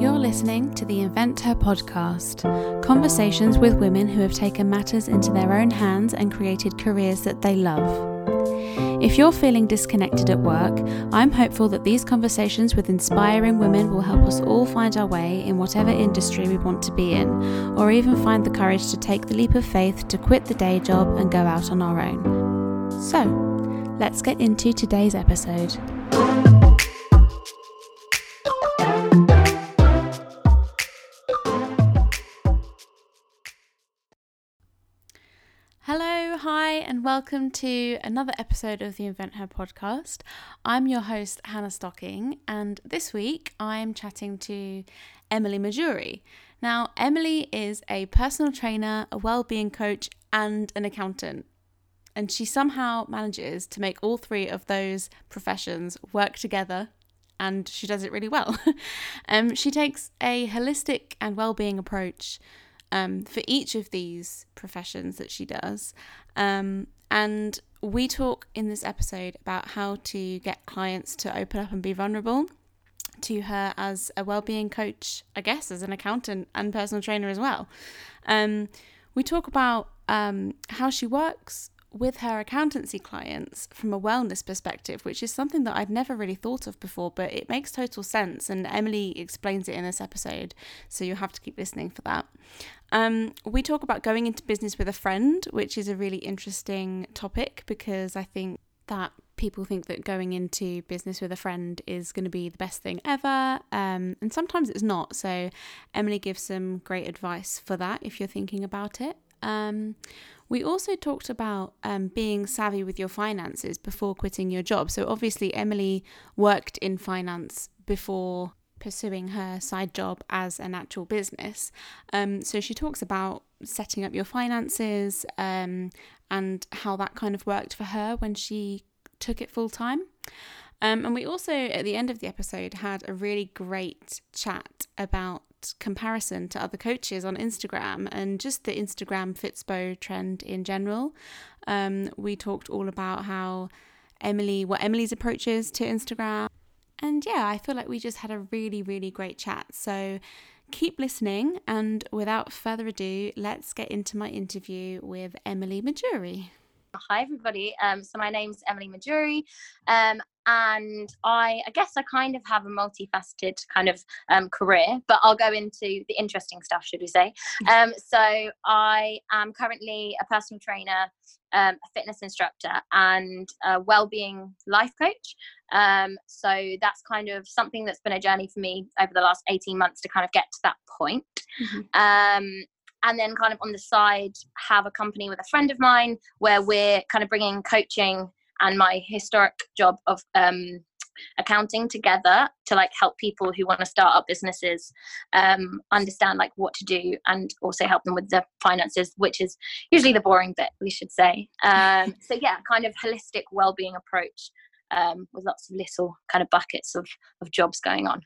You're listening to the Invent Her podcast conversations with women who have taken matters into their own hands and created careers that they love. If you're feeling disconnected at work, I'm hopeful that these conversations with inspiring women will help us all find our way in whatever industry we want to be in, or even find the courage to take the leap of faith to quit the day job and go out on our own. So, let's get into today's episode. And welcome to another episode of the Invent Her podcast. I'm your host, Hannah Stocking, and this week I'm chatting to Emily Majury. Now, Emily is a personal trainer, a well-being coach, and an accountant. And she somehow manages to make all three of those professions work together, and she does it really well. um, she takes a holistic and well-being approach um, for each of these professions that she does. Um, and we talk in this episode about how to get clients to open up and be vulnerable to her as a well-being coach, I guess, as an accountant and personal trainer as well. Um, we talk about um, how she works with her accountancy clients from a wellness perspective, which is something that I'd never really thought of before, but it makes total sense. And Emily explains it in this episode, so you'll have to keep listening for that. Um, we talk about going into business with a friend, which is a really interesting topic because I think that people think that going into business with a friend is going to be the best thing ever. Um, and sometimes it's not. So, Emily gives some great advice for that if you're thinking about it. Um, we also talked about um, being savvy with your finances before quitting your job. So, obviously, Emily worked in finance before pursuing her side job as an actual business. Um, so she talks about setting up your finances um, and how that kind of worked for her when she took it full time. Um, and we also, at the end of the episode, had a really great chat about comparison to other coaches on Instagram and just the Instagram Fitspo trend in general. Um, we talked all about how Emily, what Emily's approach is to Instagram and yeah, I feel like we just had a really, really great chat. So keep listening. And without further ado, let's get into my interview with Emily Majury. Hi, everybody. Um, so my name's Emily Majury, um, and I, I guess I kind of have a multifaceted kind of um, career, but I'll go into the interesting stuff, should we say? Um, so I am currently a personal trainer, um, a fitness instructor, and a well-being life coach. Um, so that's kind of something that's been a journey for me over the last 18 months to kind of get to that point. Mm-hmm. Um, and then kind of on the side have a company with a friend of mine where we're kind of bringing coaching and my historic job of um, accounting together to like help people who want to start up businesses um, understand like what to do and also help them with the finances which is usually the boring bit we should say. Um, so yeah kind of holistic well-being approach um, with lots of little kind of buckets of, of jobs going on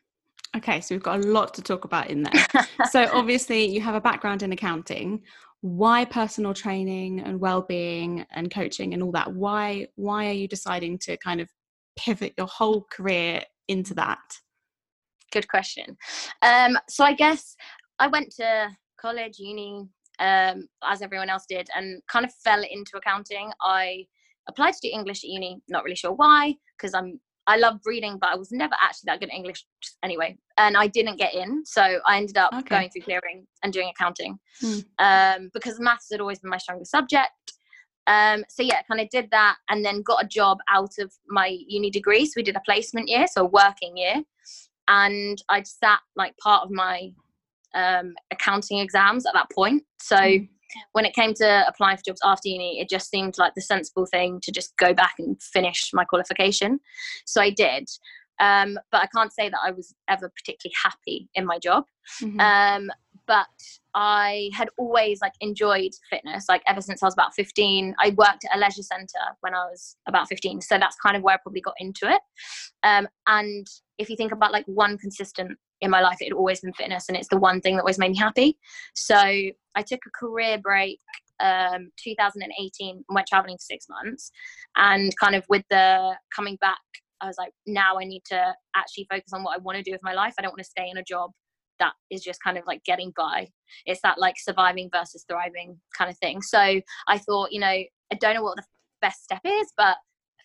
Okay, so we've got a lot to talk about in there. so obviously you have a background in accounting. Why personal training and well-being and coaching and all that? Why why are you deciding to kind of pivot your whole career into that? Good question. Um, so I guess I went to college, uni, um, as everyone else did, and kind of fell into accounting. I applied to do English at uni, not really sure why, because I'm I love reading, but I was never actually that good at English anyway. And I didn't get in. So I ended up okay. going through clearing and doing accounting hmm. um, because maths had always been my strongest subject. Um, so yeah, kind of did that and then got a job out of my uni degree. So we did a placement year, so a working year. And I'd sat like part of my um, accounting exams at that point. So mm when it came to applying for jobs after uni, it just seemed like the sensible thing to just go back and finish my qualification. So I did. Um, but I can't say that I was ever particularly happy in my job. Mm-hmm. Um, but I had always like enjoyed fitness, like ever since I was about 15. I worked at a leisure center when I was about 15, so that's kind of where I probably got into it. Um, and if you think about like one consistent in my life, it had always been fitness, and it's the one thing that always made me happy. So I took a career break um, 2018 went traveling for six months. And kind of with the coming back i was like now i need to actually focus on what i want to do with my life. I don't want to stay in a job that is just kind of like getting by. It's that like surviving versus thriving kind of thing. So i thought you know i don't know what the best step is but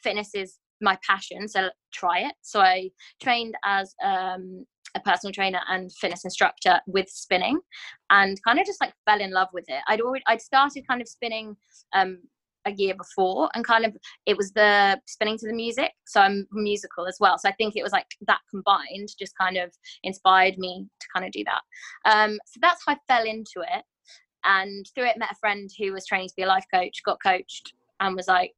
fitness is my passion so try it. So i trained as um, a personal trainer and fitness instructor with spinning and kind of just like fell in love with it. I'd already i'd started kind of spinning um, a year before and kind of it was the spinning to the music so i'm musical as well. So i think it was like that combined just kind of inspired me to kind of do that. Um, so that's how i fell into it. And through it met a friend who was training to be a life coach got coached and was like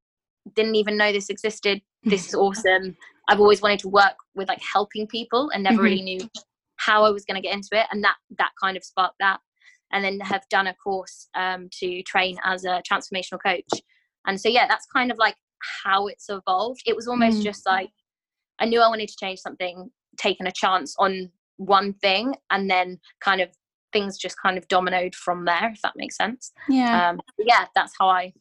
didn't even know this existed. This is awesome. I've always wanted to work with like helping people and never mm-hmm. really knew how i was going to get into it and that that kind of sparked that. And then have done a course um, to train as a transformational coach. And so yeah that's kind of like how it's evolved. It was almost mm. just like i knew i wanted to change something taking a chance on one thing and then kind of things just kind of dominoed from there if that makes sense. Yeah. Um, yeah that's how i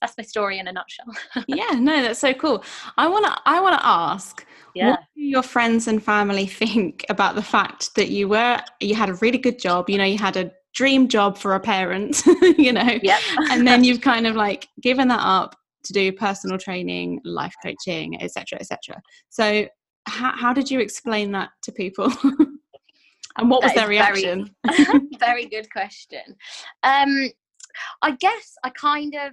that's my story in a nutshell yeah no that's so cool i want to i want to ask yeah. what do your friends and family think about the fact that you were you had a really good job you know you had a dream job for a parent, you know, yep. and then you've kind of like given that up to do personal training, life coaching, etc., etc. So, how, how did you explain that to people? and what that was their reaction? Very, very good question. Um, I guess I kind of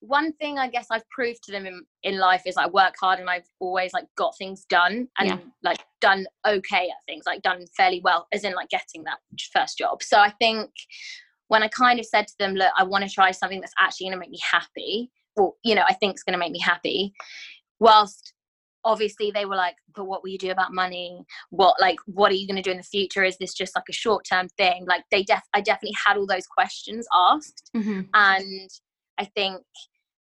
one thing I guess I've proved to them in, in life is I work hard and I've always like got things done and yeah. like done okay at things, like done fairly well, as in like getting that first job. So I think when I kind of said to them, look, I want to try something that's actually going to make me happy, well, you know, I think it's going to make me happy, whilst obviously they were like but what will you do about money what like what are you going to do in the future is this just like a short term thing like they def i definitely had all those questions asked mm-hmm. and i think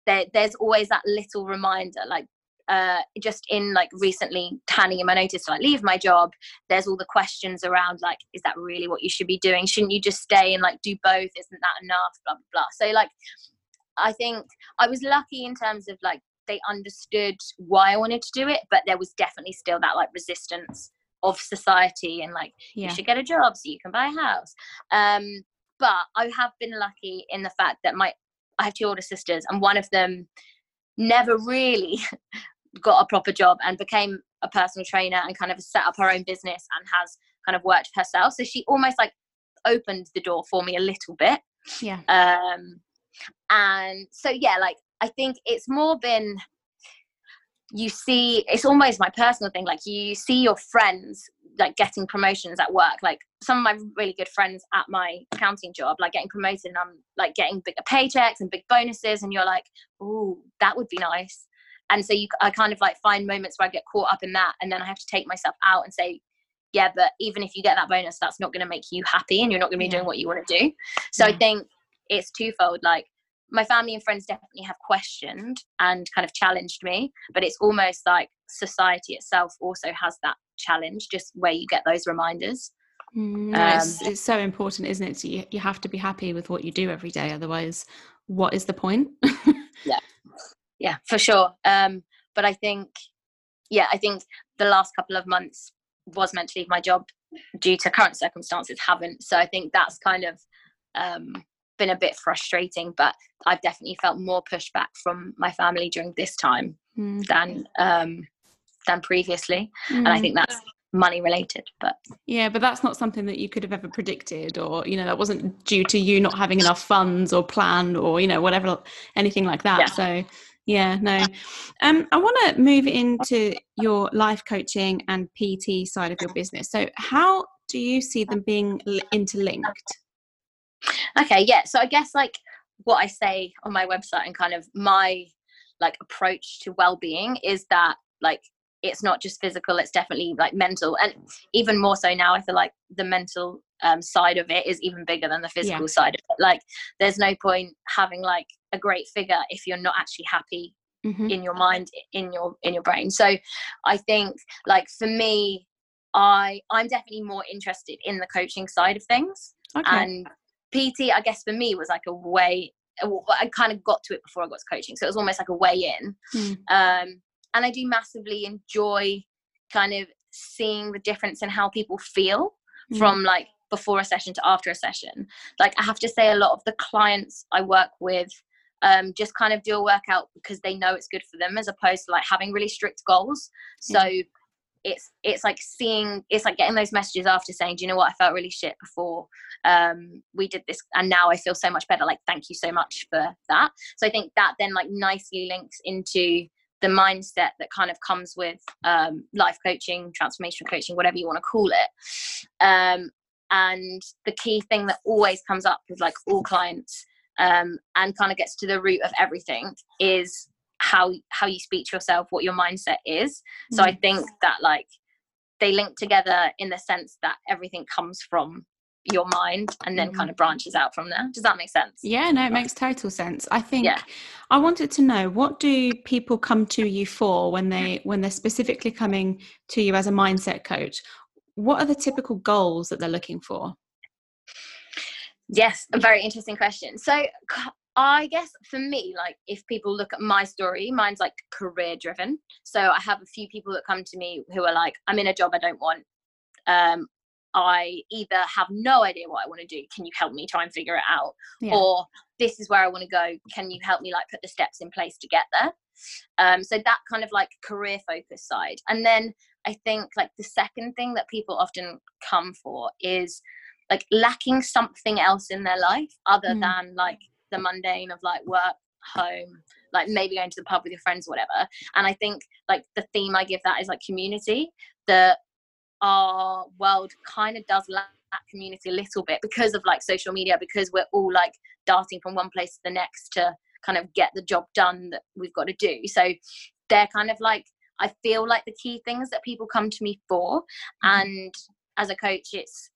there, there's always that little reminder like uh, just in like recently handing in my notice to like leave my job there's all the questions around like is that really what you should be doing? Shouldn't you just stay and like do both? Isn't that enough? Blah blah blah. So like i think i was lucky in terms of like they understood why i wanted to do it but there was definitely still that like resistance of society and like yeah. you should get a job so you can buy a house. Um but i have been lucky in the fact that my I have two older sisters, and one of them never really got a proper job and became a personal trainer and kind of set up her own business and has kind of worked herself. So she almost like opened the door for me a little bit. Yeah. Um, and so yeah, like I think it's more been you see it's almost my personal thing like you see your friends like getting promotions at work like some of my really good friends at my accounting job like getting promoted and i'm like getting bigger uh, paychecks and big bonuses and you're like oh that would be nice and so you i kind of like find moments where i get caught up in that and then i have to take myself out and say yeah but even if you get that bonus that's not going to make you happy and you're not going to be yeah. doing what you want to do so yeah. i think it's twofold like my family and friends definitely have questioned and kind of challenged me but it's almost like society itself also has that challenge just where you get those reminders. Mm, no, um, it's, it's, so important isn't it? So you, you have to be happy with what you do every day otherwise what is the point? Yeah. Yeah for sure. Um but i think yeah i think the last couple of months was meant to leave my job due to current circumstances haven't. So i think that's kind of um been a bit frustrating, but I've definitely felt more pushback from my family during this time mm. than um, than previously, mm. and I think that's money related. But yeah, but that's not something that you could have ever predicted, or you know, that wasn't due to you not having enough funds or plan or you know whatever anything like that. Yeah. So yeah no um i want to move into your life coaching and pt side of your business so how do you see them being interlinked okay yeah so i guess like what i say on my website and kind of my like approach to well-being is that like it's not just physical it's definitely like mental and even more so now i feel like the mental um, side of it is even bigger than the physical yeah. side of it like there's no point having like a great figure if you're not actually happy mm-hmm. in your mind in your in your brain so i think like for me i i'm definitely more interested in the coaching side of things okay. and PT, I guess for me was like a way. I kind of got to it before I got to coaching, so it was almost like a way in. Mm. Um, and I do massively enjoy kind of seeing the difference in how people feel mm. from like before a session to after a session. Like I have to say, a lot of the clients I work with um, just kind of do a workout because they know it's good for them, as opposed to like having really strict goals. So it's it's like seeing it's like getting those messages after saying, do you know what, I felt really shit before um, we did this, and now I feel so much better. Like thank you so much for that. So I think that then like nicely links into the mindset that kind of comes with um, life coaching, transformational coaching, whatever you want to call it. Um, and the key thing that always comes up with like all clients um, and kind of gets to the root of everything is how how you speak to yourself what your mindset is mm. so i mm. think that like they link together in the sense that everything comes from your mind and then kind of branches out from there does that make sense yeah no it makes total sense i think yeah. i wanted to know what do people come to you for when they when they're specifically coming to you as a mindset coach what are the typical goals that they're looking for? Yes, a very interesting question. So, I guess for me, like if people look at my story, mine's like career driven. So I have a few people that come to me who are like, I'm in a job I don't want. Um, I either have no idea what I want to do. Can you help me try and figure it out? Yeah. Or this is where I want to go. Can you help me like put the steps in place to get there? Um, so that kind of like career focus side. And then I think like the second thing that people often come for is like lacking something else in their life other mm. than like the mundane of like work, home, like maybe going to the pub with your friends, whatever. And I think like the theme I give that is like community. That our world kind of does lack community a little bit because of like social media, because we're all like darting from one place to the next to kind of get the job done that we've got to do. So they're kind of like I feel like the key things that people come to me for. Mm-hmm. And as a coach, it's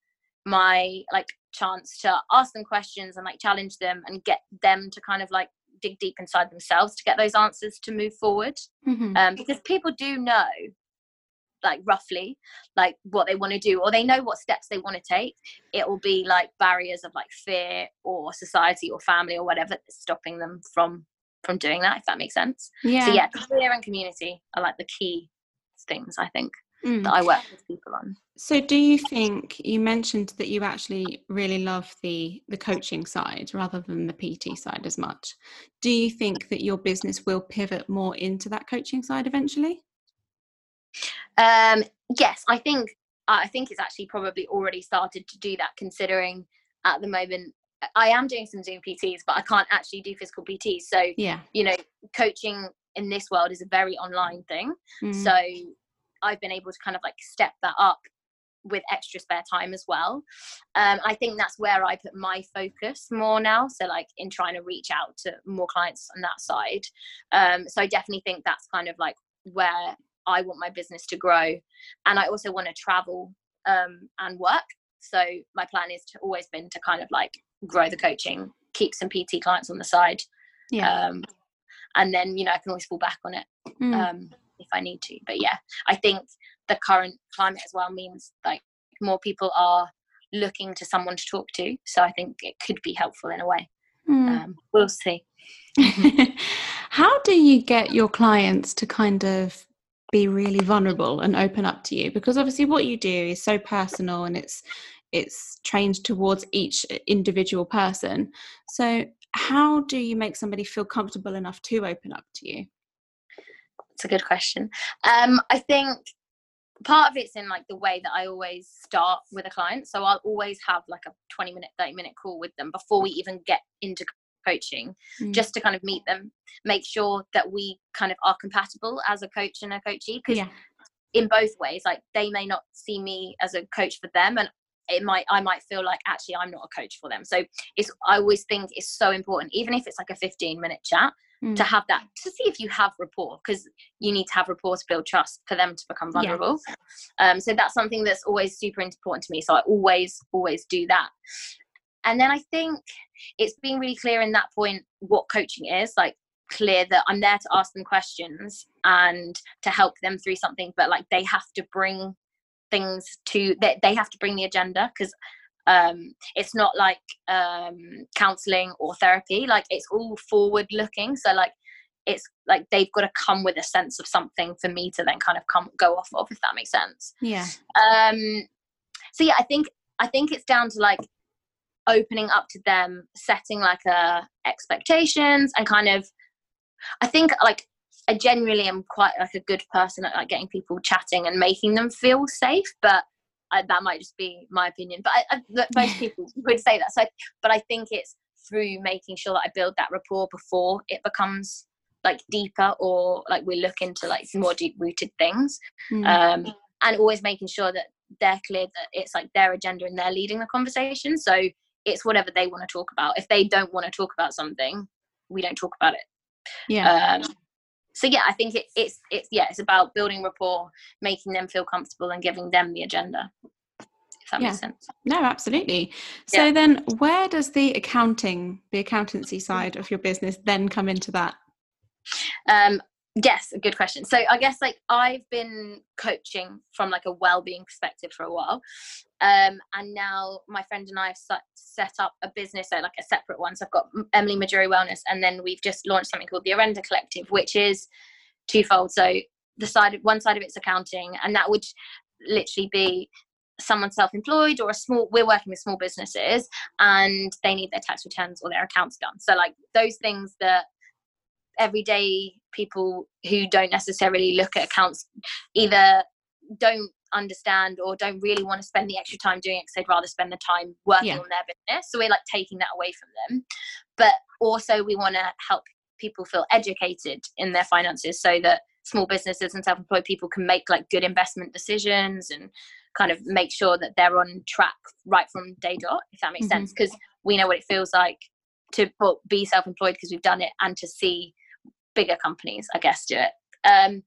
my like chance to ask them questions and like challenge them and get them to kind of like dig deep inside themselves to get those answers to move forward. Mm-hmm. Um, because people do know like roughly like what they want to do or they know what steps they want to take it will be like barriers of like fear or society or family or whatever that's stopping them from from doing that if that makes sense. Yeah so yeah. career and community are like the key things i think mm. that i work with people on. So do you think you mentioned that you actually really love the the coaching side rather than the pt side as much. Do you think that your business will pivot more into that coaching side eventually um yes i think i think it's actually probably already started to do that considering at the moment I am doing some Zoom PTs, but I can't actually do physical PTs. So, yeah, you know, coaching in this world is a very online thing. Mm. So, I've been able to kind of like step that up with extra spare time as well. Um, I think that's where I put my focus more now. So, like in trying to reach out to more clients on that side. Um, so, I definitely think that's kind of like where I want my business to grow. And I also want to travel um, and work. So, my plan is to always been to kind of like grow the coaching, keep some PT clients on the side. Yeah. Um, and then, you know, I can always fall back on it mm. um, if I need to. But yeah, I think the current climate as well means like more people are looking to someone to talk to. So I think it could be helpful in a way. Mm. Um, we'll see. How do you get your clients to kind of be really vulnerable and open up to you? Because obviously, what you do is so personal and it's it's trained towards each individual person. So how do you make somebody feel comfortable enough to open up to you? It's a good question. Um, i think part of it's in like the way that i always start with a client. So i'll always have like a 20 minute 30 minute call with them before we even get into coaching mm. just to kind of meet them make sure that we kind of are compatible as a coach and a coachee because yeah. in both ways like they may not see me as a coach for them and it might i might feel like actually i'm not a coach for them so it's i always think it's so important even if it's like a 15 minute chat mm. to have that to see if you have rapport because you need to have rapport to build trust for them to become vulnerable yes. um, so that's something that's always super important to me so i always always do that and then i think it's being really clear in that point what coaching is like clear that i'm there to ask them questions and to help them through something but like they have to bring things to that they, they have to bring the agenda because um, it's not like um, counseling or therapy like it's all forward looking. So like it's like they've got to come with a sense of something for me to then kind of come go off of if that makes sense. Yeah. Um so yeah i think I think it's down to like opening up to them, setting like a expectations and kind of I think like I genuinely am quite like a good person at like getting people chatting and making them feel safe, but I, that might just be my opinion. But I, I, most people would say that. So, but I think it's through making sure that I build that rapport before it becomes like deeper or like we look into like more deep rooted things, mm. um, and always making sure that they're clear that it's like their agenda and they're leading the conversation. So it's whatever they want to talk about. If they don't want to talk about something, we don't talk about it. Yeah. Um, so yeah i think it, it's it's yeah it's about building rapport making them feel comfortable and giving them the agenda if that yeah. makes sense no absolutely so yeah. then where does the accounting the accountancy side of your business then come into that um yes a good question. So i guess like i've been coaching from like a well-being perspective for a while um, and now my friend and i have set up a business so like a separate one. So i've got emily majury wellness and then we've just launched something called the orenda collective which is twofold. So the side one side of it's accounting and that would literally be someone self-employed or a small we're working with small businesses and they need their tax returns or their accounts done. So like those things that everyday people who don't necessarily look at accounts either don't understand or don't really want to spend the extra time doing it because they'd rather spend the time working yeah. on their business. So we're like taking that away from them. But also, we want to help people feel educated in their finances so that small businesses and self employed people can make like good investment decisions and kind of make sure that they're on track right from day dot, if that makes mm-hmm. sense. Because we know what it feels like to be self employed because we've done it and to see bigger companies, I guess, do it. Um,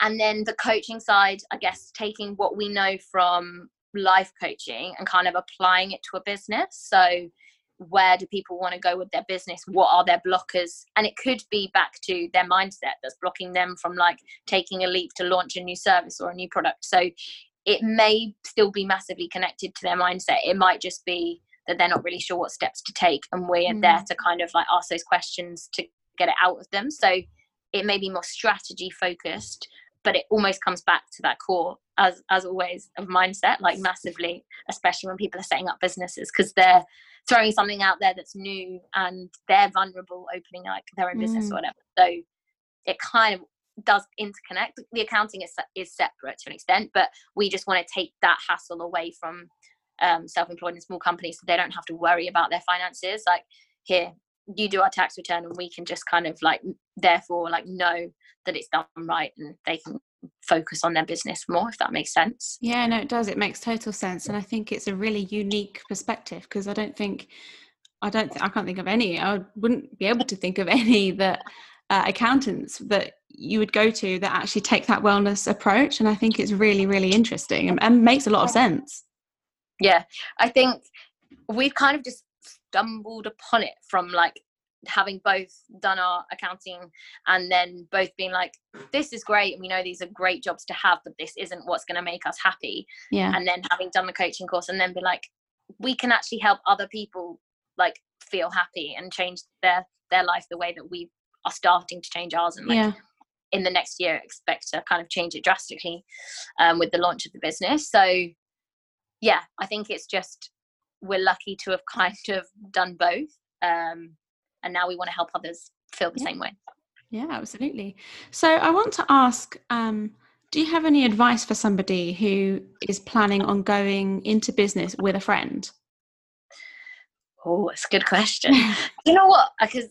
and then the coaching side, I guess, taking what we know from life coaching and kind of applying it to a business. So, where do people want to go with their business? What are their blockers? And it could be back to their mindset that's blocking them from like taking a leap to launch a new service or a new product. So, it may still be massively connected to their mindset. It might just be that they're not really sure what steps to take, and we're mm. there to kind of like ask those questions to get it out of them. So it may be more strategy focused, but it almost comes back to that core as as always of mindset, like massively, especially when people are setting up businesses because they're throwing something out there that's new and they're vulnerable opening like their own business mm. or whatever. So it kind of does interconnect. The accounting is is separate to an extent, but we just want to take that hassle away from um, self-employed and small companies so they don't have to worry about their finances. Like here, you do our tax return and we can just kind of like therefore like know that it's done right and they can focus on their business more if that makes sense. Yeah no it does. It makes total sense and i think it's a really unique perspective because i don't think i don't th- i can't think of any i wouldn't be able to think of any that uh, accountants that you would go to that actually take that wellness approach and i think it's really really interesting and, and makes a lot of sense. Yeah. I think we've kind of just stumbled upon it from like having both done our accounting and then both being like this is great and we know these are great jobs to have but this isn't what's going to make us happy. Yeah. And then having done the coaching course and then be like we can actually help other people like feel happy and change their their life the way that we are starting to change ours and like yeah. in the next year expect to kind of change it drastically um, with the launch of the business. So yeah i think it's just we're lucky to have kind of done both um, and now we want to help others feel the yeah. same way. Yeah absolutely. So i want to ask um, do you have any advice for somebody who is planning on going into business with a friend? Oh it's a good question. You know what? Because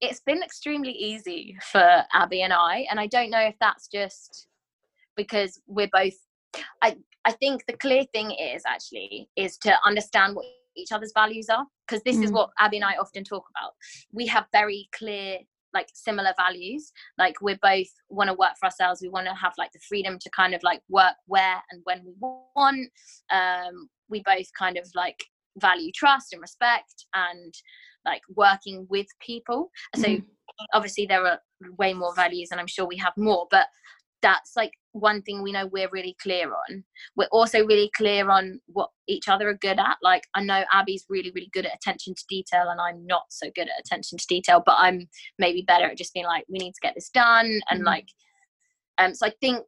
it's been extremely easy for abby and i and i don't know if that's just because we're both I, I think the clear thing is actually is to understand what each other's values are because this mm. is what Abby and I often talk about. We have very clear like similar values like we both want to work for ourselves we want to have like the freedom to kind of like work where and when we want um we both kind of like value trust and respect and like working with people so mm. obviously there are way more values and i'm sure we have more but that's like one thing we know we're really clear on. We're also really clear on what each other are good at. Like I know Abby's really, really good at attention to detail and I'm not so good at attention to detail, but I'm maybe better at just being like, we need to get this done and mm-hmm. like um so I think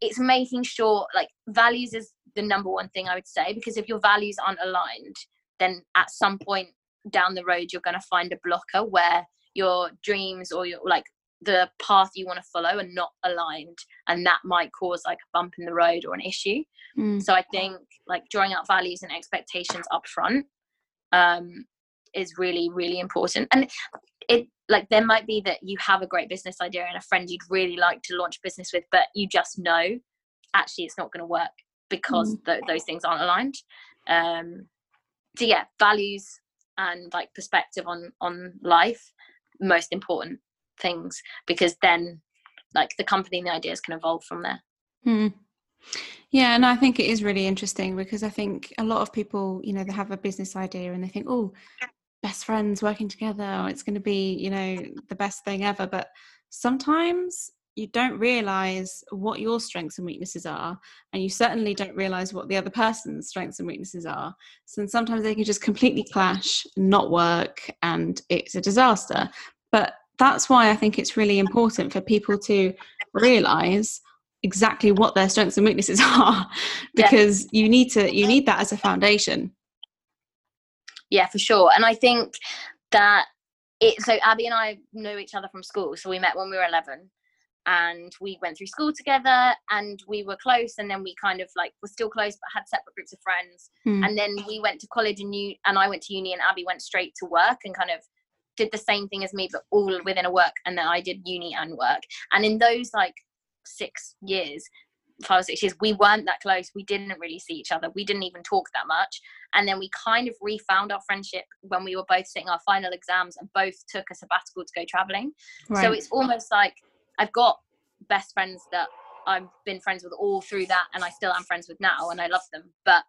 it's making sure like values is the number one thing I would say because if your values aren't aligned, then at some point down the road you're going to find a blocker where your dreams or your like the path you want to follow are not aligned and that might cause like a bump in the road or an issue mm. so i think like drawing out values and expectations up front um, is really really important and it like there might be that you have a great business idea and a friend you'd really like to launch business with but you just know actually it's not going to work because mm. th- those things aren't aligned um so yeah values and like perspective on on life most important things because then like the company and the ideas can evolve from there. Hmm. yeah and i think it is really interesting because i think a lot of people you know they have a business idea and they think oh best friends working together it's going to be you know the best thing ever. But sometimes you don't realize what your strengths and weaknesses are and you certainly don't realize what the other person's strengths and weaknesses are. So sometimes they can just completely clash not work and it's a disaster. But that's why I think it's really important for people to realize exactly what their strengths and weaknesses are because yeah. you need to you need that as a foundation yeah for sure and i think that it so abby and i know each other from school so we met when we were 11 and we went through school together and we were close and then we kind of like were still close but had separate groups of friends mm. and then we went to college and you and i went to uni and abby went straight to work and kind of did the same thing as me, but all within a work. And then I did uni and work. And in those like six years, five or six years, we weren't that close. We didn't really see each other. We didn't even talk that much. And then we kind of refound our friendship when we were both sitting our final exams and both took a sabbatical to go traveling. Right. So it's almost like I've got best friends that I've been friends with all through that and I still am friends with now and I love them. But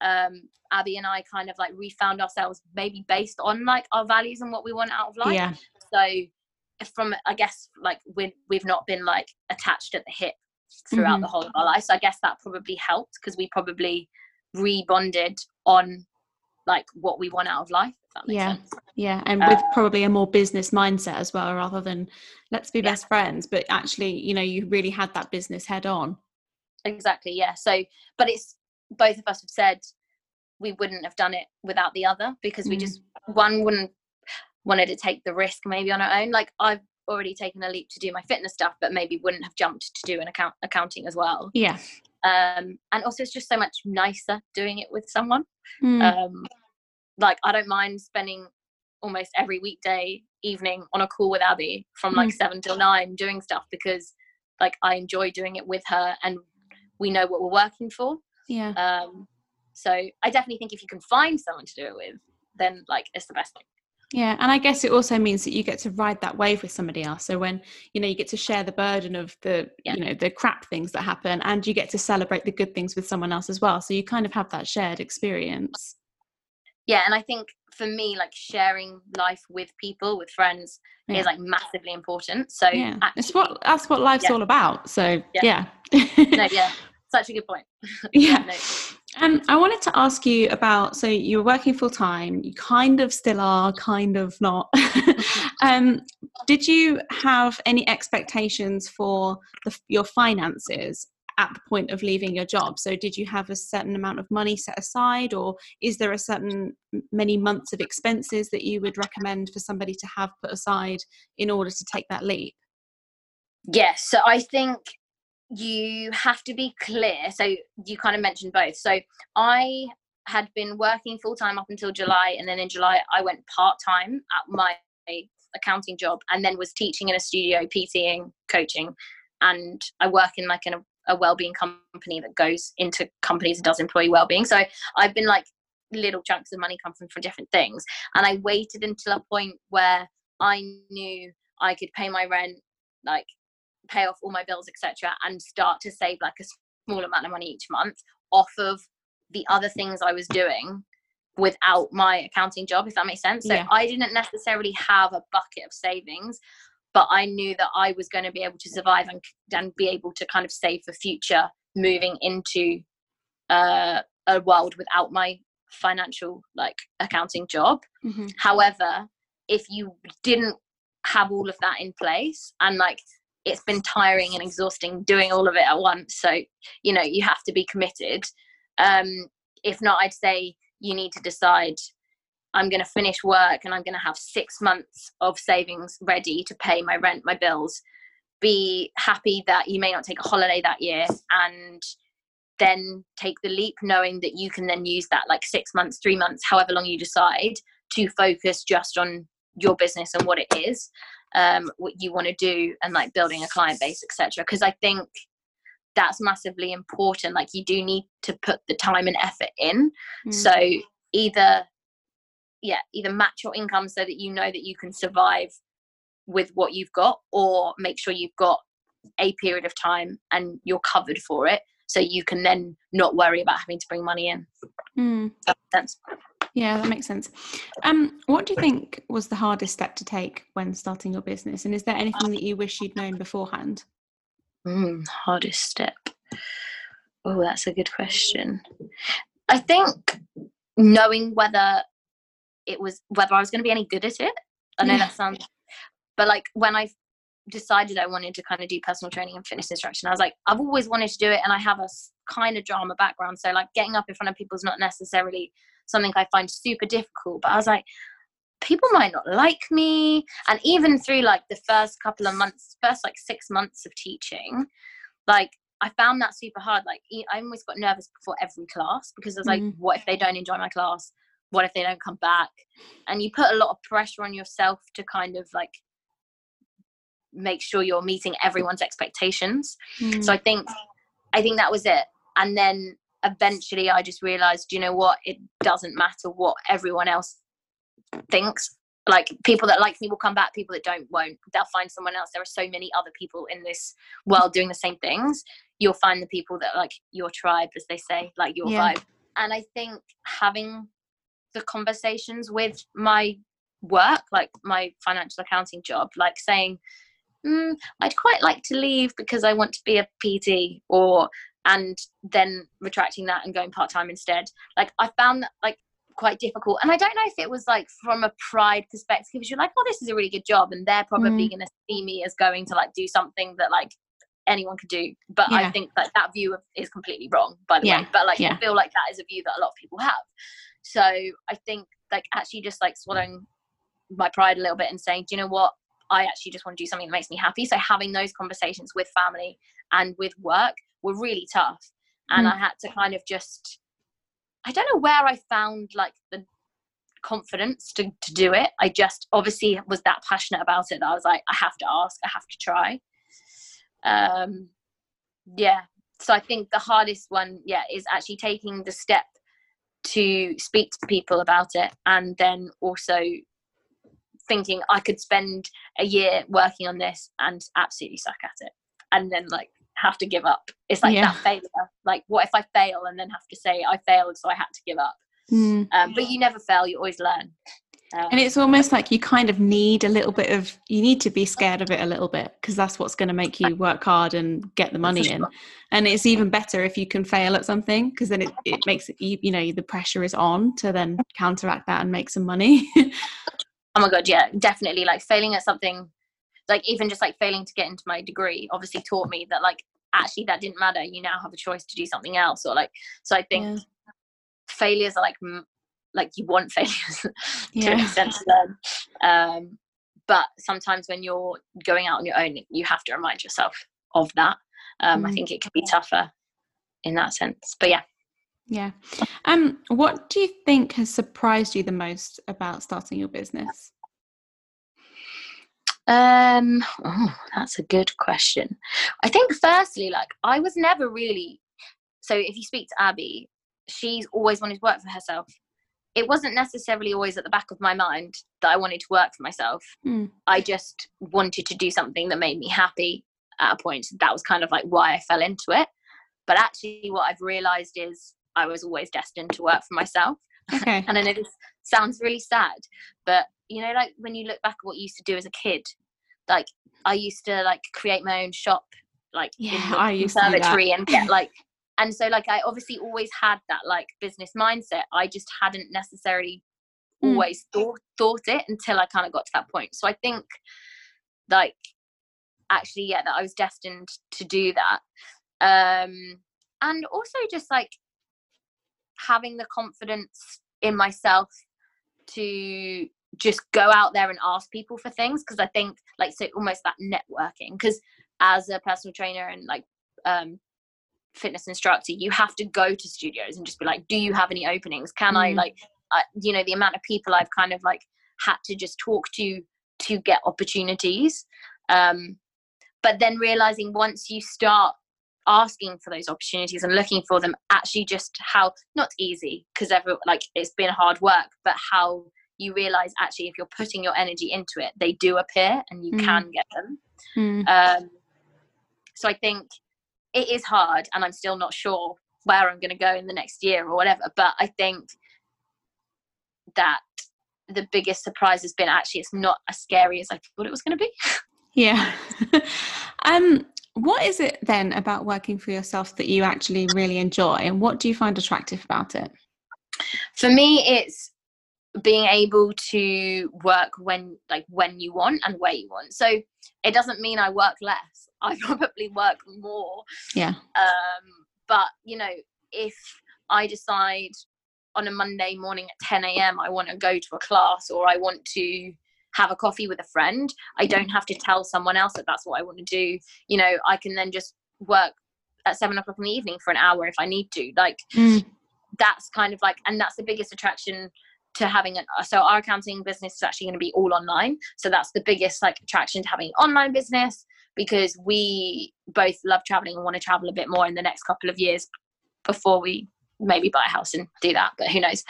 um, Abby and I kind of like refound ourselves maybe based on like our values and what we want out of life. Yeah. So from I guess like we we've not been like attached at the hip throughout mm-hmm. the whole of our life. So I guess that probably helped because we probably rebonded on like what we want out of life. yeah, sense. yeah, and with uh, probably a more business mindset as well, rather than let's be yeah. best friends. But actually, you know, you really had that business head on. Exactly. Yeah. So, but it's both of us have said we wouldn't have done it without the other because we mm. just one wouldn't wanted to take the risk maybe on our own like i've already taken a leap to do my fitness stuff but maybe wouldn't have jumped to do an account accounting as well yeah um and also it's just so much nicer doing it with someone mm. um like i don't mind spending almost every weekday evening on a call with abby from like mm. seven till nine doing stuff because like i enjoy doing it with her and we know what we're working for yeah. Um so i definitely think if you can find someone to do it with then like it's the best thing. Yeah and i guess it also means that you get to ride that wave with somebody else. So when you know you get to share the burden of the yeah. you know the crap things that happen and you get to celebrate the good things with someone else as well. So you kind of have that shared experience. Yeah and i think for me like sharing life with people with friends yeah. is like massively important. So yeah actually, it's what that's what life's yeah. all about. So yeah, yeah. no, yeah such a good point. yeah. no. Um, I wanted to ask you about so you're working full time, you kind of still are, kind of not. um, did you have any expectations for the, your finances at the point of leaving your job? So, did you have a certain amount of money set aside, or is there a certain many months of expenses that you would recommend for somebody to have put aside in order to take that leap? Yes, so I think you have to be clear. So you kind of mentioned both. So I had been working full time up until July, and then in July I went part time at my accounting job, and then was teaching in a studio, PTing, coaching, and I work in like an, a well-being company that goes into companies and does employee well-being. So I've been like little chunks of money come from, from different things, and I waited until a point where I knew I could pay my rent, like pay off all my bills etc and start to save like a small amount of money each month off of the other things i was doing without my accounting job if that makes sense so yeah. i didn't necessarily have a bucket of savings but i knew that i was going to be able to survive and, and be able to kind of save for future moving into uh, a world without my financial like accounting job mm-hmm. however if you didn't have all of that in place and like it's been tiring and exhausting doing all of it at once so you know you have to be committed. Um if not i'd say you need to decide i'm going to finish work and i'm going to have 6 months of savings ready to pay my rent my bills. Be happy that you may not take a holiday that year and then take the leap knowing that you can then use that like 6 months 3 months however long you decide to focus just on your business and what it is um, what you want to do and like building a client base etc because i think that's massively important like you do need to put the time and effort in mm. so either yeah either match your income so that you know that you can survive with what you've got or make sure you've got a period of time and you're covered for it so you can then not worry about having to bring money in mm. that makes sense yeah, that makes sense. Um, what do you think was the hardest step to take when starting your business? And is there anything that you wish you'd known beforehand? Mm, hardest step. Oh, that's a good question. I think knowing whether it was whether I was going to be any good at it. I know yeah. that sounds, but like when I decided I wanted to kind of do personal training and fitness instruction, I was like, I've always wanted to do it, and I have a kind of drama background, so like getting up in front of people is not necessarily something I find super difficult. But I was like, people might not like me. And even through like the first couple of months, first like six months of teaching, like I found that super hard. Like I always got nervous before every class because I was like, mm. what if they don't enjoy my class? What if they don't come back? And you put a lot of pressure on yourself to kind of like make sure you're meeting everyone's expectations. Mm. So I think I think that was it. And then eventually I just realized, you know what, it doesn't matter what everyone else thinks. Like people that like me will come back, people that don't won't. They'll find someone else. There are so many other people in this world doing the same things. You'll find the people that like your tribe, as they say, like your yeah. vibe. And I think having the conversations with my work, like my financial accounting job, like saying, mm, I'd quite like to leave because I want to be a PT, or and then retracting that and going part time instead. Like I found that like quite difficult. And I don't know if it was like from a pride perspective, because you're like, oh, this is a really good job, and they're probably mm. going to see me as going to like do something that like anyone could do. But yeah. I think that that view is completely wrong, by the yeah. way. But like, yeah. I feel like that is a view that a lot of people have. So I think like actually just like swallowing my pride a little bit and saying, do you know what? I actually just want to do something that makes me happy. So having those conversations with family and with work were really tough. And mm. I had to kind of just, I don't know where I found like the confidence to, to do it. I just obviously was that passionate about it that I was like, I have to ask, I have to try. Um, yeah. So I think the hardest one, yeah, is actually taking the step to speak to people about it and then also thinking I could spend a year working on this and absolutely suck at it. And then like have to give up. It's like yeah. that failure. Like, what if I fail and then have to say I failed, so I had to give up? Mm. Um, but you never fail. You always learn. Um, and it's almost like you kind of need a little bit of you need to be scared of it a little bit because that's what's going to make you work hard and get the money in and it's even better if you can fail at something because then it, it makes it you, you know the pressure is on to then counteract that and make some money oh my god yeah definitely like failing at something like even just like failing to get into my degree obviously taught me that like actually that didn't matter you now have a choice to do something else or like so i think yeah. failures are like like you want failures to yeah. an extent to learn um but sometimes when you're going out on your own you have to remind yourself of that um mm. i think it can be tougher in that sense but yeah yeah um what do you think has surprised you the most about starting your business um, oh, that's a good question. I think firstly, like I was never really. So if you speak to Abby, she's always wanted to work for herself. It wasn't necessarily always at the back of my mind that I wanted to work for myself. Mm. I just wanted to do something that made me happy at a point. That was kind of like why I fell into it. But actually, what I've realized is I was always destined to work for myself. Okay. and I know this sounds really sad, but you know, like when you look back at what you used to do as a kid, like I used to like create my own shop, like yeah, in the I used conservatory and get like, and so like I obviously always had that like business mindset. I just hadn't necessarily mm. always thought thought it until I kind of got to that point. So I think like actually yeah that i was destined to do that um and also just like having the confidence in myself to just go out there and ask people for things because i think like so almost that networking because as a personal trainer and like um fitness instructor you have to go to studios and just be like do you have any openings can mm. i like uh, you know the amount of people i've kind of like had to just talk to to get opportunities um but then realizing once you start asking for those opportunities and looking for them actually just how not easy because every like it's been hard work but how you realize actually if you're putting your energy into it they do appear and you mm. can get them mm. um, so i think it is hard and i'm still not sure where i'm going to go in the next year or whatever but i think that the biggest surprise has been actually it's not as scary as i thought it was going to be yeah um what is it then about working for yourself that you actually really enjoy and what do you find attractive about it for me it's being able to work when like when you want and where you want. So it doesn't mean i work less. I probably work more. Yeah. Um but you know if i decide on a monday morning at 10 a.m i want to go to a class or i want to have a coffee with a friend i don't have to tell someone else that that's what i want to do. You know i can then just work at seven o'clock in the evening for an hour if i need to. Like mm. that's kind of like and that's the biggest attraction to having an so our accounting business is actually going to be all online so that's the biggest like attraction to having an online business because we both love traveling and want to travel a bit more in the next couple of years before we maybe buy a house and do that but who knows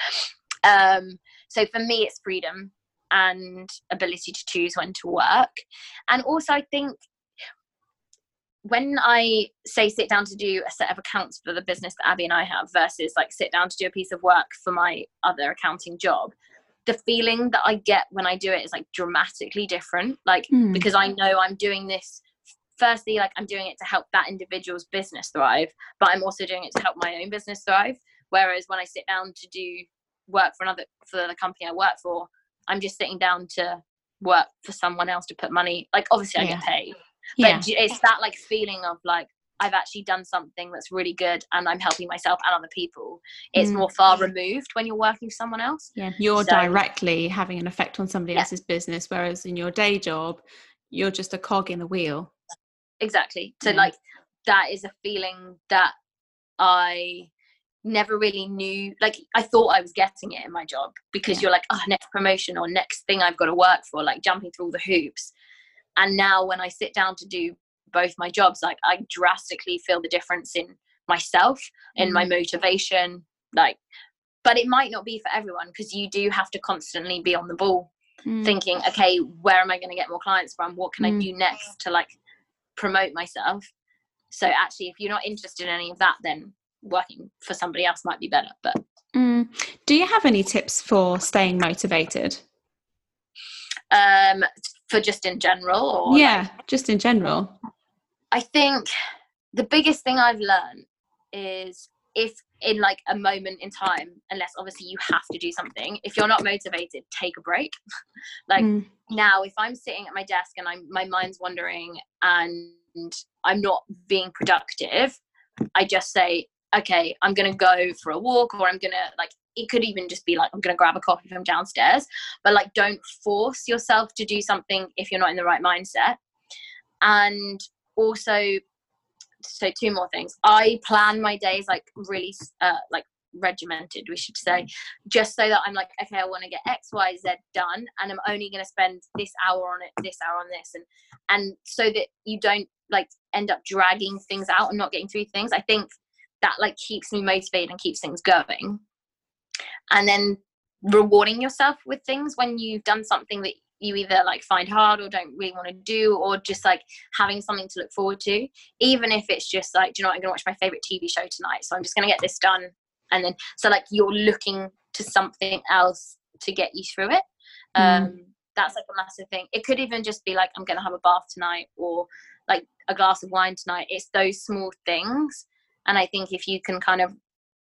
um so for me it's freedom and ability to choose when to work. And also, I think when I say sit down to do a set of accounts for the business that Abby and I have versus like sit down to do a piece of work for my other accounting job, the feeling that I get when I do it is like dramatically different. Like, mm. because I know I'm doing this firstly, like I'm doing it to help that individual's business thrive, but I'm also doing it to help my own business thrive. Whereas when I sit down to do work for another for the company I work for, I'm just sitting down to work for someone else to put money. Like obviously I get paid, but yeah. it's that like feeling of like I've actually done something that's really good and I'm helping myself and other people. It's mm. more far removed when you're working for someone else. Yeah, you're so, directly having an effect on somebody yeah. else's business, whereas in your day job, you're just a cog in the wheel. Exactly. So, yeah. like, that is a feeling that I never really knew like i thought i was getting it in my job because you're like oh next promotion or next thing i've got to work for like jumping through all the hoops and now when i sit down to do both my jobs like i drastically feel the difference in myself in my mm. motivation like but it might not be for everyone because you do have to constantly be on the ball mm. thinking okay where am i going to get more clients from what can mm. i do next to like promote myself so actually if you're not interested in any of that then working for somebody else might be better but mm. do you have any tips for staying motivated um for just in general yeah like, just in general i think the biggest thing i've learned is if in like a moment in time unless obviously you have to do something if you're not motivated take a break like mm. now if i'm sitting at my desk and i'm my mind's wandering and i'm not being productive i just say okay, I'm gonna go for a walk or I'm gonna like it could even just be like I'm gonna grab a coffee from downstairs. But like don't force yourself to do something if you're not in the right mindset. And also so two more things. I plan my days like really uh, like regimented we should say just so that i'm like okay i want to get x y z done and i'm only going to spend this hour on it this hour on this and and so that you don't like end up dragging things out and not getting through things i think that like keeps me motivated and keeps things going. And then rewarding yourself with things when you've done something that you either like find hard or don't really want to do or just like having something to look forward to even if it's just like do you know what? I'm gonna watch my favorite tv show tonight so i'm just gonna get this done. And then so like you're looking to something else to get you through it. Mm. um that's like a massive thing. It could even just be like i'm gonna have a bath tonight or like a glass of wine tonight. It's those small things and I think if you can kind of,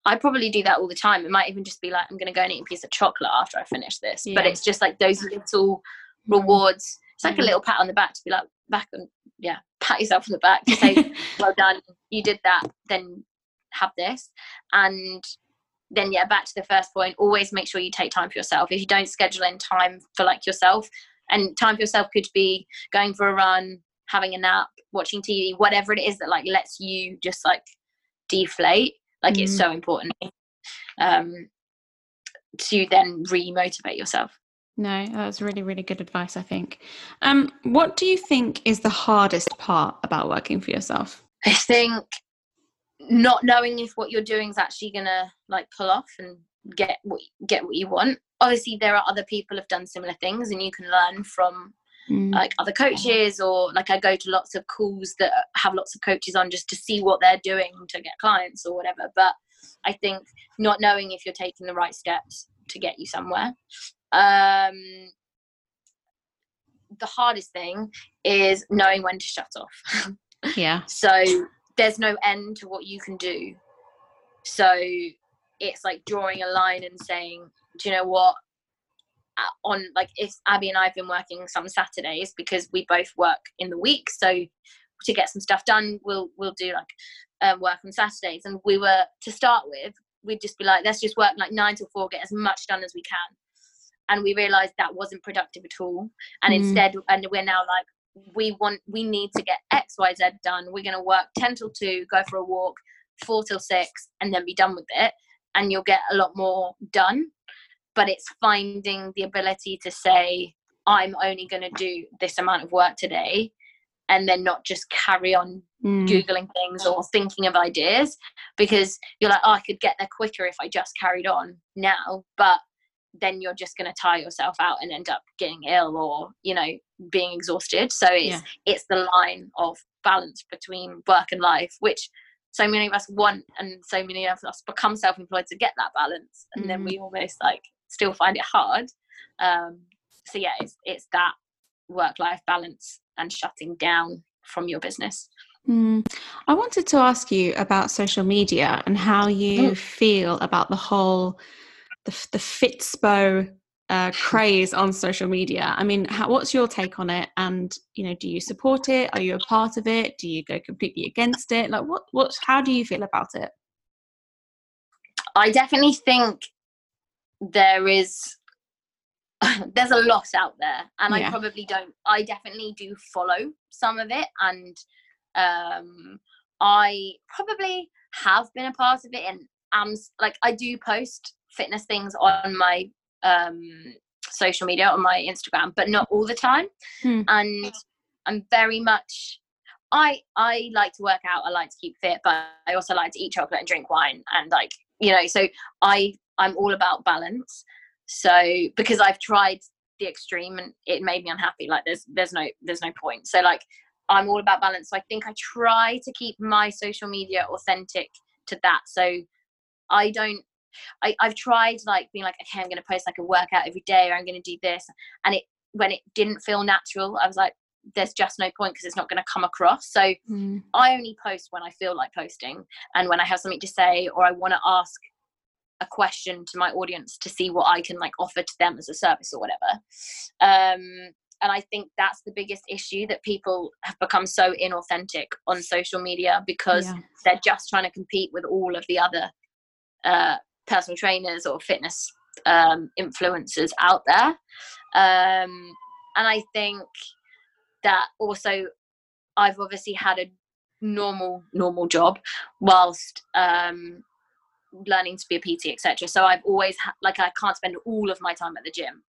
I probably do that all the time. It might even just be like, I'm going to go and eat a piece of chocolate after I finish this. Yeah. But it's just like those little mm-hmm. rewards. It's like a mm-hmm. little pat on the back to be like, back on, yeah pat yourself on the back to say well done you did that then have this and then yeah back to the first point always make sure you take time for yourself if you don't schedule in time for like yourself and time for yourself could be going for a run having a nap watching tv whatever it is that like lets you just like deflate like mm. it's so important um to then re-motivate yourself. No that's really really good advice i think. Um what do you think is the hardest part about working for yourself? I think not knowing if what you're doing is actually gonna like pull off and get what get what you want. Obviously there are other people have done similar things and you can learn from mm. like other coaches or like i go to lots of calls that have lots of coaches on just to see what they're doing to get clients or whatever but i think not knowing if you're taking the right steps to get you somewhere. Um the hardest thing is knowing when to shut off. Yeah. So there's no end to what you can do. So it's like drawing a line and saying do you know what on like if abby and i've been working some saturdays because we both work in the week so to get some stuff done we'll we'll do like um, work on saturdays. And we were to start with we'd just be like let's just work like nine to four get as much done as we can. And we realized that wasn't productive at all. And mm. instead and we're now like we want we need to get xyz done. We're going to work 10 till 2 go for a walk 4 till 6 and then be done with it. And you'll get a lot more done but it's finding the ability to say i'm only going to do this amount of work today and then not just carry on mm. googling things or thinking of ideas because you're like oh i could get there quicker if i just carried on now but then you're just going to tire yourself out and end up getting ill or you know being exhausted so it's yeah. it's the line of balance between work and life which so many of us want and so many of us become self-employed to get that balance and mm. then we almost like still find it hard um so yeah it's it's that work life balance and shutting down from your business mm. I wanted to ask you about social media and how you mm. feel about the whole the, the Fitspo uh, craze on social media. I mean, how, what's your take on it? And you know, do you support it? Are you a part of it? Do you go completely against it? Like, what? What? How do you feel about it? I definitely think there is there's a lot out there, and yeah. I probably don't. I definitely do follow some of it, and um, I probably have been a part of it, and am like I do post fitness things on my um, social media on my Instagram, but not all the time. Hmm. And I'm very much I I like to work out. I like to keep fit, but I also like to eat chocolate and drink wine and like you know. So I I'm all about balance. So because I've tried the extreme and it made me unhappy. Like there's there's no there's no point. So like I'm all about balance. So I think I try to keep my social media authentic to that. So I don't I, I've tried like being like, okay, I'm going to post like a workout every day or I'm going to do this. And it, when it didn't feel natural, I was like, there's just no point because it's not going to come across. So mm. I only post when I feel like posting and when I have something to say or I want to ask a question to my audience to see what I can like offer to them as a service or whatever. Um, and I think that's the biggest issue that people have become so inauthentic on social media because yeah. they're just trying to compete with all of the other uh, personal trainers or fitness um, influencers out there. Um, and I think that also I've obviously had a normal normal job whilst um, learning to be a PT, etc. So I've always ha- like I can't spend all of my time at the gym.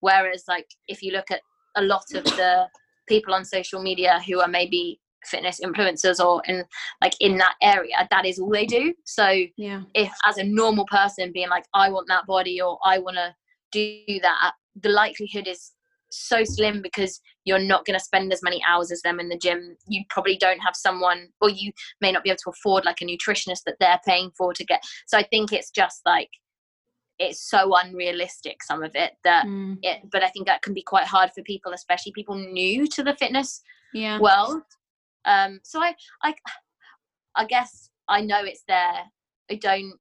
Whereas like if you look at a lot of the people on social media who are maybe fitness influencers or in like in that area that is all they do so yeah if as a normal person being like i want that body or i want to do that the likelihood is so slim because you're not going to spend as many hours as them in the gym you probably don't have someone or you may not be able to afford like a nutritionist that they're paying for to get so i think it's just like it's so unrealistic some of it that mm. it but i think that can be quite hard for people especially people new to the fitness yeah. world um, so I, I, I guess I know it's there. I don't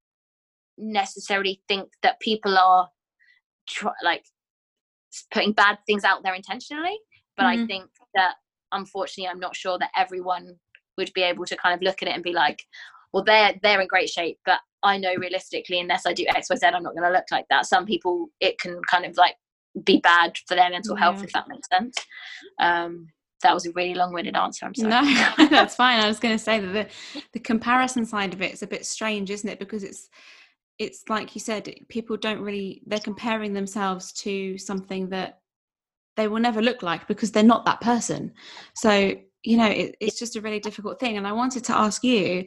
necessarily think that people are try, like putting bad things out there intentionally, but mm-hmm. I think that unfortunately i'm not sure that everyone would be able to kind of look at it and be like well they're they're in great shape but i know realistically unless i do xyz i'm not going to look like that. Some people it can kind of like be bad for their mental health if that makes sense. Um that was a really long-winded answer i'm sorry. No that's fine i was going to say that the the comparison side of it is a bit strange isn't it? Because it's it's like you said people don't really they're comparing themselves to something that they will never look like because they're not that person. So you know it, it's just a really difficult thing. And i wanted to ask you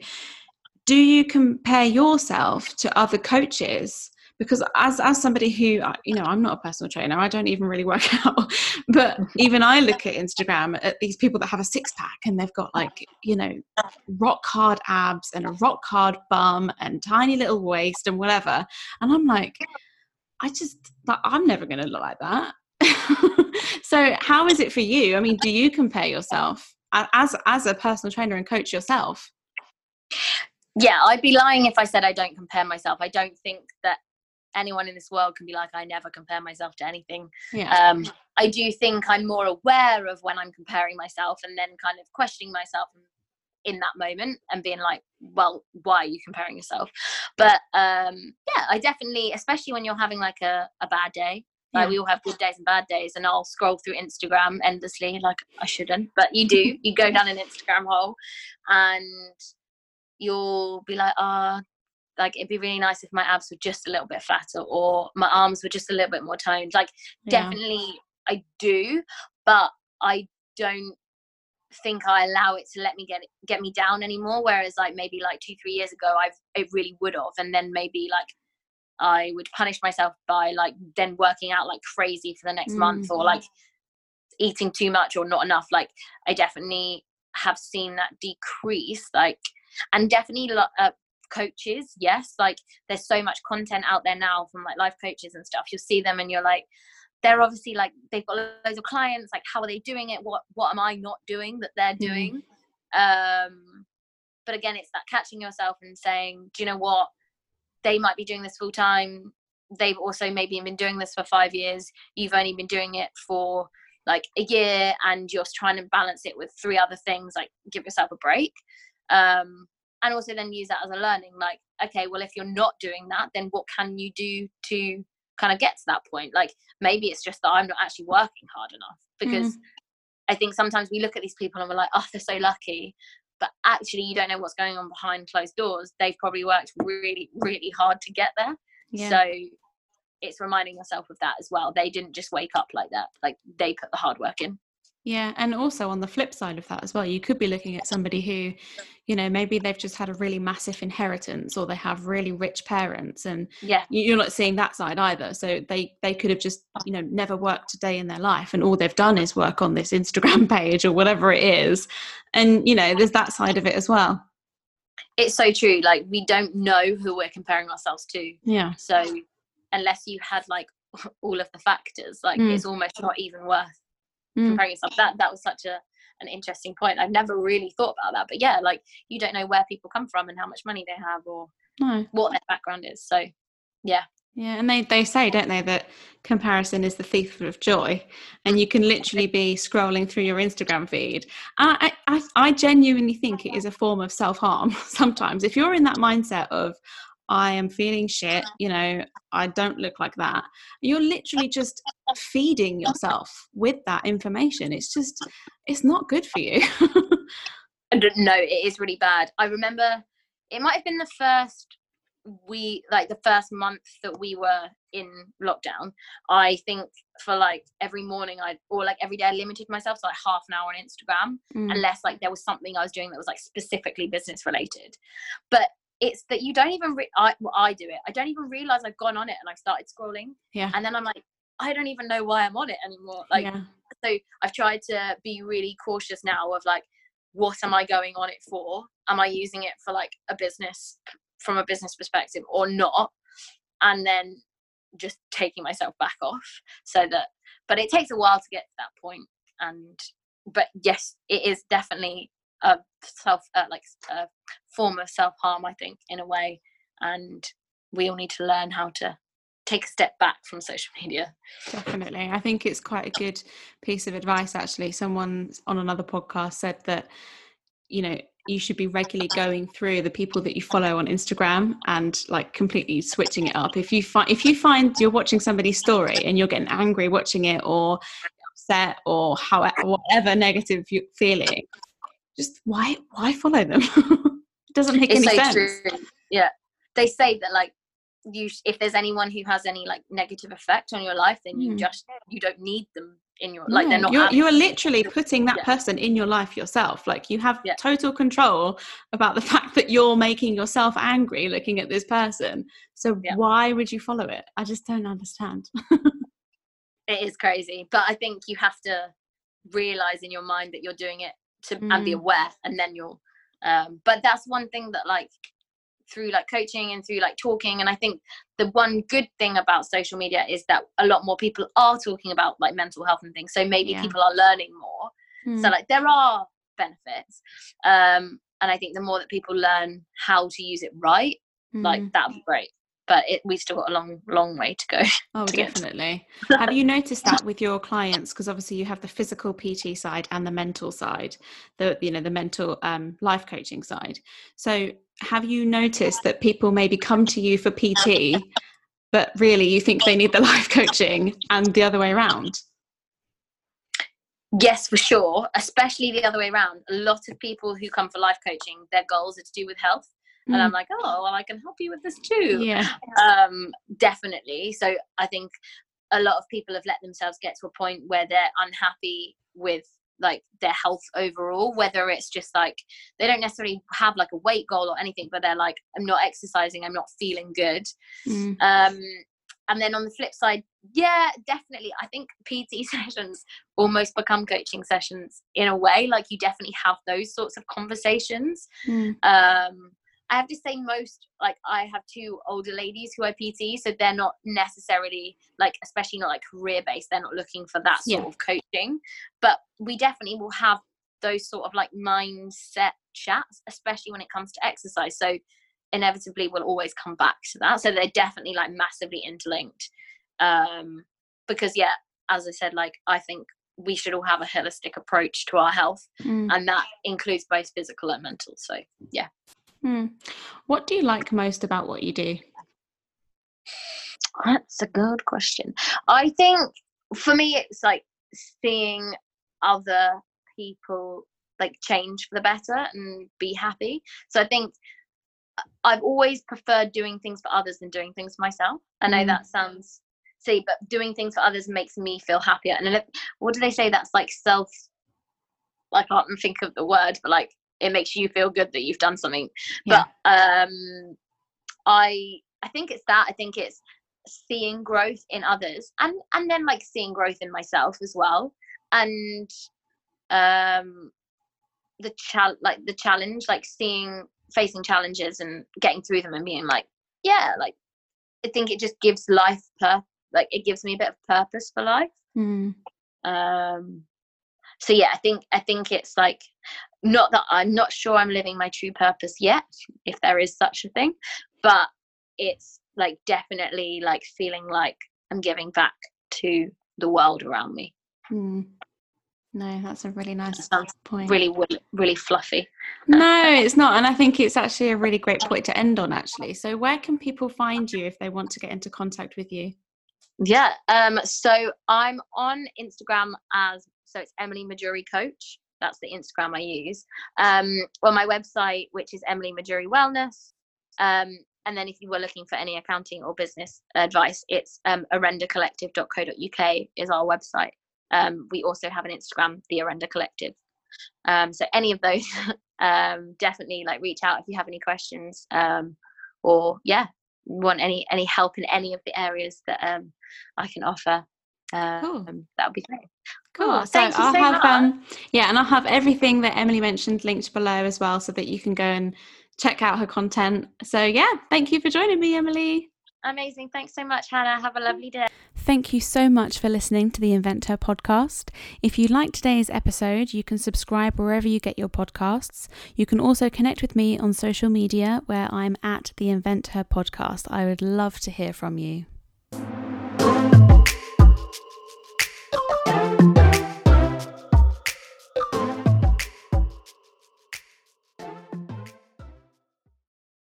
do you compare yourself to other coaches because as as somebody who you know I'm not a personal trainer I don't even really work out but even I look at Instagram at these people that have a six pack and they've got like you know rock hard abs and a rock hard bum and tiny little waist and whatever and I'm like I just like I'm never going to look like that. So how is it for you? I mean do you compare yourself as as a personal trainer and coach yourself? Yeah i'd be lying if i said i don't compare myself. I don't think that anyone in this world can be like i never compare myself to anything yeah. um, i do think i'm more aware of when i'm comparing myself and then kind of questioning myself in that moment and being like well why are you comparing yourself but um yeah i definitely especially when you're having like a, a bad day like yeah. we all have good days and bad days and i'll scroll through instagram endlessly like i shouldn't but you do you go down an instagram hole and you'll be like ah oh, like it'd be really nice if my abs were just a little bit fatter or my arms were just a little bit more toned like yeah. definitely i do but i don't think i allow it to let me get get me down anymore whereas like maybe like two three years ago i've it really would have and then maybe like i would punish myself by like then working out like crazy for the next mm-hmm. month or like eating too much or not enough like i definitely have seen that decrease like and definitely uh, coaches yes like there's so much content out there now from like life coaches and stuff. You'll see them and you're like they're obviously like they've got loads of clients like how are they doing it? What what am i not doing that they're mm. doing? Mm. um but again it's that catching yourself and saying do you know what? They might be doing this full time. They've also maybe been doing this for five years. You've only been doing it for like a year and you're trying to balance it with three other things like give yourself a break. Um and also then use that as a learning like okay well if you're not doing that then what can you do to kind of get to that point? Like maybe it's just that i'm not actually working hard enough because mm. i think sometimes we look at these people and we're like oh they're so lucky but actually you don't know what's going on behind closed doors. They've probably worked really really hard to get there. Yeah. so it's reminding yourself of that as well. They didn't just wake up like that like they put the hard work in yeah, and also on the flip side of that as well, you could be looking at somebody who, you know, maybe they've just had a really massive inheritance or they have really rich parents and yeah. you're not seeing that side either. So they they could have just, you know, never worked a day in their life and all they've done is work on this Instagram page or whatever it is. And you know, there's that side of it as well. It's so true. Like we don't know who we're comparing ourselves to. Yeah. So unless you had like all of the factors, like mm. it's almost not even worth. Mm. comparing yourself. That that was such a an interesting point. I've never really thought about that. But yeah, like you don't know where people come from and how much money they have or no. what their background is. So yeah. Yeah, and they, they say, don't they, that comparison is the thief of joy, and you can literally be scrolling through your Instagram feed. I, I, I genuinely think it is a form of self harm sometimes. If you're in that mindset of, I am feeling shit, you know, I don't look like that. You're literally just feeding yourself with that information. It's just, it's not good for you. no, it is really bad. I remember it might have been the first we like the first month that we were in lockdown i think for like every morning i or like every day i limited myself to like half an hour on instagram mm. unless like there was something i was doing that was like specifically business related but it's that you don't even re- I, well, I do it. I don't even realize i've gone on it and i've started scrolling. Yeah. And then i'm like i don't even know why i'm on it anymore. Like yeah. so i've tried to be really cautious now of like what am i going on it for? Am i using it for like a business from a business perspective or not? And then just taking myself back off so that but it takes a while to get to that point and but yes it is definitely a self uh, like a form of self harm i think in a way and we all need to learn how to take a step back from social media. Definitely. I think it's quite a good piece of advice, actually. Someone on another podcast said that, you know, you should be regularly going through the people that you follow on Instagram and like completely switching it up. If you find if you find you're watching somebody's story and you're getting angry watching it or upset or how whatever negative feeling, just why why follow them? it doesn't make it's any so sense. True. Yeah. They say that like you if there's anyone who has any like negative effect on your life then you mm. just you don't need them in your like they're not you're, you are literally putting that yeah. person in your life yourself like you have yeah. total control about the fact that you're making yourself angry looking at this person so yeah. why would you follow it i just don't understand it is crazy but i think you have to realize in your mind that you're doing it to mm. and be mm. aware and then you'll um but that's one thing that like through like coaching and through like talking and i think the one good thing about social media is that a lot more people are talking about like mental health and things so maybe yeah. people are learning more mm. so like there are benefits um and i think the more that people learn how to use it right mm. like that'd be great but it, we've still got a long long way to go oh to definitely. Have you noticed that with your clients? Because obviously you have the physical pt side and the mental side the you know the mental um, life coaching side. So have you noticed that people maybe come to you for pt but really you think they need the life coaching and the other way around? Yes for sure especially the other way around. A lot of people who come for life coaching their goals are to do with health mm. and i'm like oh well i can help you with this too yeah um definitely so i think a lot of people have let themselves get to a point where they're unhappy with like their health overall whether it's just like they don't necessarily have like a weight goal or anything but they're like i'm not exercising i'm not feeling good mm. um and then on the flip side yeah definitely i think pt sessions almost become coaching sessions in a way like you definitely have those sorts of conversations mm. um I have to say most like I have two older ladies who I PT, so they're not necessarily like especially not like career based. They're not looking for that sort yeah. of coaching, but we definitely will have those sort of like mindset chats, especially when it comes to exercise. So inevitably we'll always come back to that. So they're definitely like massively interlinked. Um, because yeah, as I said, like I think we should all have a holistic approach to our health, mm. and that includes both physical and mental. So yeah. Hmm. What do you like most about what you do? That's a good question. I think for me, it's like seeing other people like change for the better and be happy. So I think uh, I've always preferred doing things for others than doing things for myself. I know mm. that sounds see, but doing things for others makes me feel happier. And if, what do they say? That's like self. I can't think of the word, but like it makes you feel good that you've done something yeah. but um i i think it's that i think it's seeing growth in others and and then like seeing growth in myself as well and um the chal like the challenge like seeing facing challenges and getting through them and being like yeah like i think it just gives life per like it gives me a bit of purpose for life mm. um so yeah i think i think it's like not that i'm not sure i'm living my true purpose yet if there is such a thing but it's like definitely like feeling like i'm giving back to the world around me. Mm. no that's a really nice point. really really fluffy. No it's not and i think it's actually a really great point to end on actually. So where can people find you if they want to get into contact with you? Yeah um so i'm on instagram as so it's emily majury coach that's the Instagram I use. Um, well, my website, which is Emily Majury Wellness. Um, and then if you were looking for any accounting or business advice, it's um, orendacollective.co.uk is our website. Um, we also have an Instagram, the Orenda Collective. Um, so any of those, um, definitely like reach out if you have any questions um, or yeah, want any any help in any of the areas that um, I can offer. Um, cool. That would be great. Cool. So Thank I'll so have much. um yeah, and I'll have everything that Emily mentioned linked below as well, so that you can go and check out her content. So yeah, thank you for joining me, Emily. Amazing. Thanks so much, Hannah. Have a lovely day. Thank you so much for listening to the Invent Her podcast. If you liked today's episode, you can subscribe wherever you get your podcasts. You can also connect with me on social media where I'm at the Invent Her podcast. I would love to hear from you.